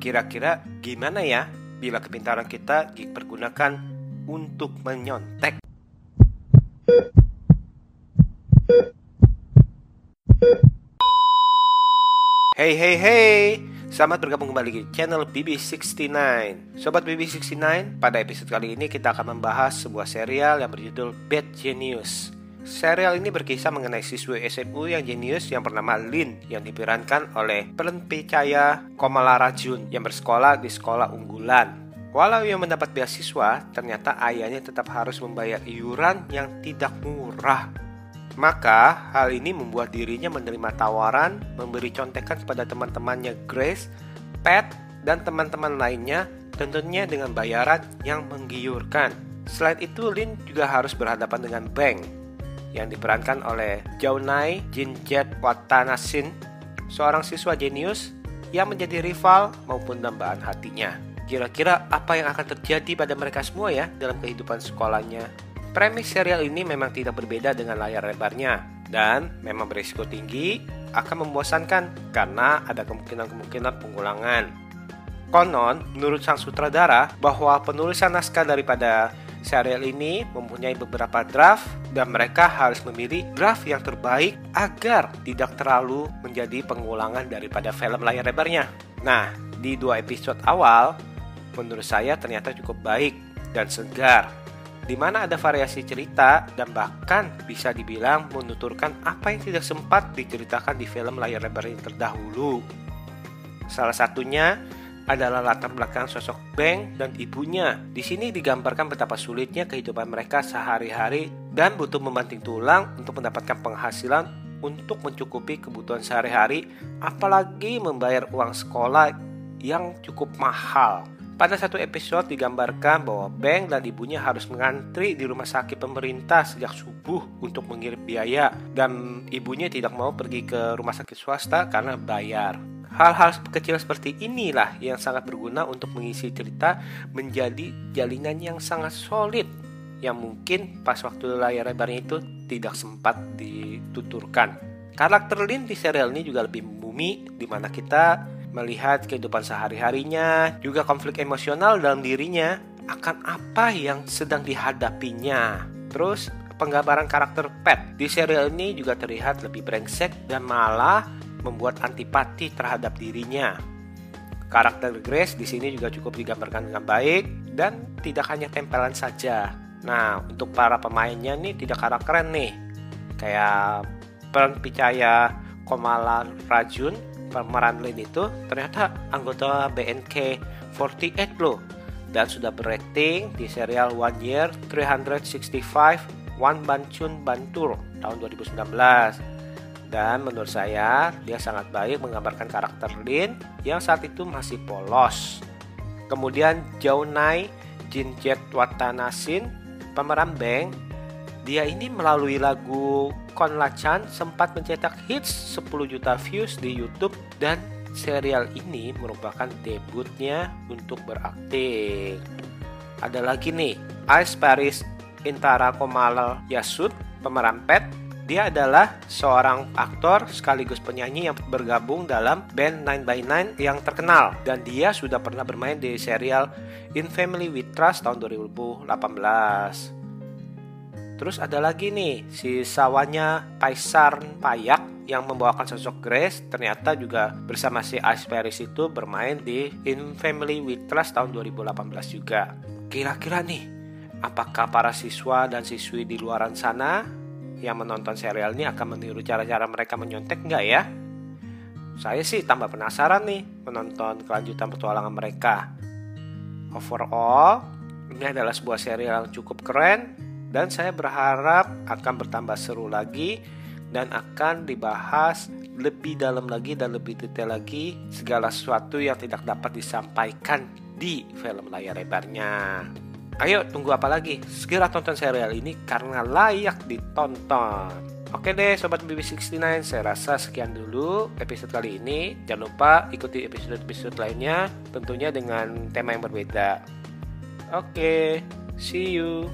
Kira-kira gimana ya bila kepintaran kita dipergunakan untuk menyontek? Hey hey hey, selamat bergabung kembali di channel BB69 Sobat BB69, pada episode kali ini kita akan membahas sebuah serial yang berjudul Bad Genius Serial ini berkisah mengenai siswi SMU yang jenius yang bernama Lin yang diperankan oleh Caya Komala Rajun yang bersekolah di sekolah unggulan. Walau ia mendapat beasiswa, ternyata ayahnya tetap harus membayar iuran yang tidak murah. Maka, hal ini membuat dirinya menerima tawaran memberi contekan kepada teman-temannya Grace, Pat, dan teman-teman lainnya tentunya dengan bayaran yang menggiurkan. Selain itu, Lin juga harus berhadapan dengan Bang yang diperankan oleh Jaunai Jinjet Watanasin, seorang siswa jenius yang menjadi rival maupun dambaan hatinya. Kira-kira apa yang akan terjadi pada mereka semua ya dalam kehidupan sekolahnya? Premis serial ini memang tidak berbeda dengan layar lebarnya dan memang berisiko tinggi akan membosankan karena ada kemungkinan-kemungkinan pengulangan. Konon, menurut sang sutradara, bahwa penulisan naskah daripada Serial ini mempunyai beberapa draft dan mereka harus memilih draft yang terbaik agar tidak terlalu menjadi pengulangan daripada film layar lebarnya. Nah, di dua episode awal, menurut saya ternyata cukup baik dan segar di mana ada variasi cerita dan bahkan bisa dibilang menuturkan apa yang tidak sempat diceritakan di film layar lebar yang terdahulu. Salah satunya adalah latar belakang sosok Beng dan ibunya. Di sini digambarkan betapa sulitnya kehidupan mereka sehari-hari dan butuh membanting tulang untuk mendapatkan penghasilan untuk mencukupi kebutuhan sehari-hari, apalagi membayar uang sekolah yang cukup mahal. Pada satu episode digambarkan bahwa Beng dan ibunya harus mengantri di rumah sakit pemerintah sejak subuh untuk mengirim biaya dan ibunya tidak mau pergi ke rumah sakit swasta karena bayar. Hal-hal kecil seperti inilah yang sangat berguna untuk mengisi cerita menjadi jalinan yang sangat solid yang mungkin pas waktu layar lebarnya itu tidak sempat dituturkan. Karakter Lin di serial ini juga lebih membumi di mana kita melihat kehidupan sehari-harinya, juga konflik emosional dalam dirinya akan apa yang sedang dihadapinya. Terus penggambaran karakter Pet di serial ini juga terlihat lebih brengsek dan malah membuat antipati terhadap dirinya. Karakter Grace di sini juga cukup digambarkan dengan baik dan tidak hanya tempelan saja. Nah, untuk para pemainnya nih tidak kalah keren nih. Kayak peran Picaya Komala Rajun, pemeran Lin itu ternyata anggota BNK48 loh dan sudah berakting di serial One Year 365 One Banchun Bantur tahun 2019 dan menurut saya dia sangat baik menggambarkan karakter Lin yang saat itu masih polos. Kemudian Jaunai Jinjet Watanasin pemeran Beng dia ini melalui lagu Kon Chan sempat mencetak hits 10 juta views di YouTube dan serial ini merupakan debutnya untuk berakting. Ada lagi nih, Ice Paris Intara Komal Yasud, pemeran Pet dia adalah seorang aktor sekaligus penyanyi yang bergabung dalam band 9 by 9 yang terkenal dan dia sudah pernah bermain di serial In Family with Trust tahun 2018. Terus ada lagi nih si sawanya Paisar Payak yang membawakan sosok Grace ternyata juga bersama si Ice Paris itu bermain di In Family with Trust tahun 2018 juga. Kira-kira nih, apakah para siswa dan siswi di luaran sana yang menonton serial ini akan meniru cara-cara mereka menyontek nggak ya? Saya sih tambah penasaran nih menonton kelanjutan petualangan mereka. Overall, ini adalah sebuah serial yang cukup keren dan saya berharap akan bertambah seru lagi dan akan dibahas lebih dalam lagi dan lebih detail lagi segala sesuatu yang tidak dapat disampaikan di film layar lebarnya. Ayo tunggu apa lagi? Segera tonton serial ini karena layak ditonton. Oke deh Sobat BB69, saya rasa sekian dulu episode kali ini. Jangan lupa ikuti episode-episode lainnya tentunya dengan tema yang berbeda. Oke, see you.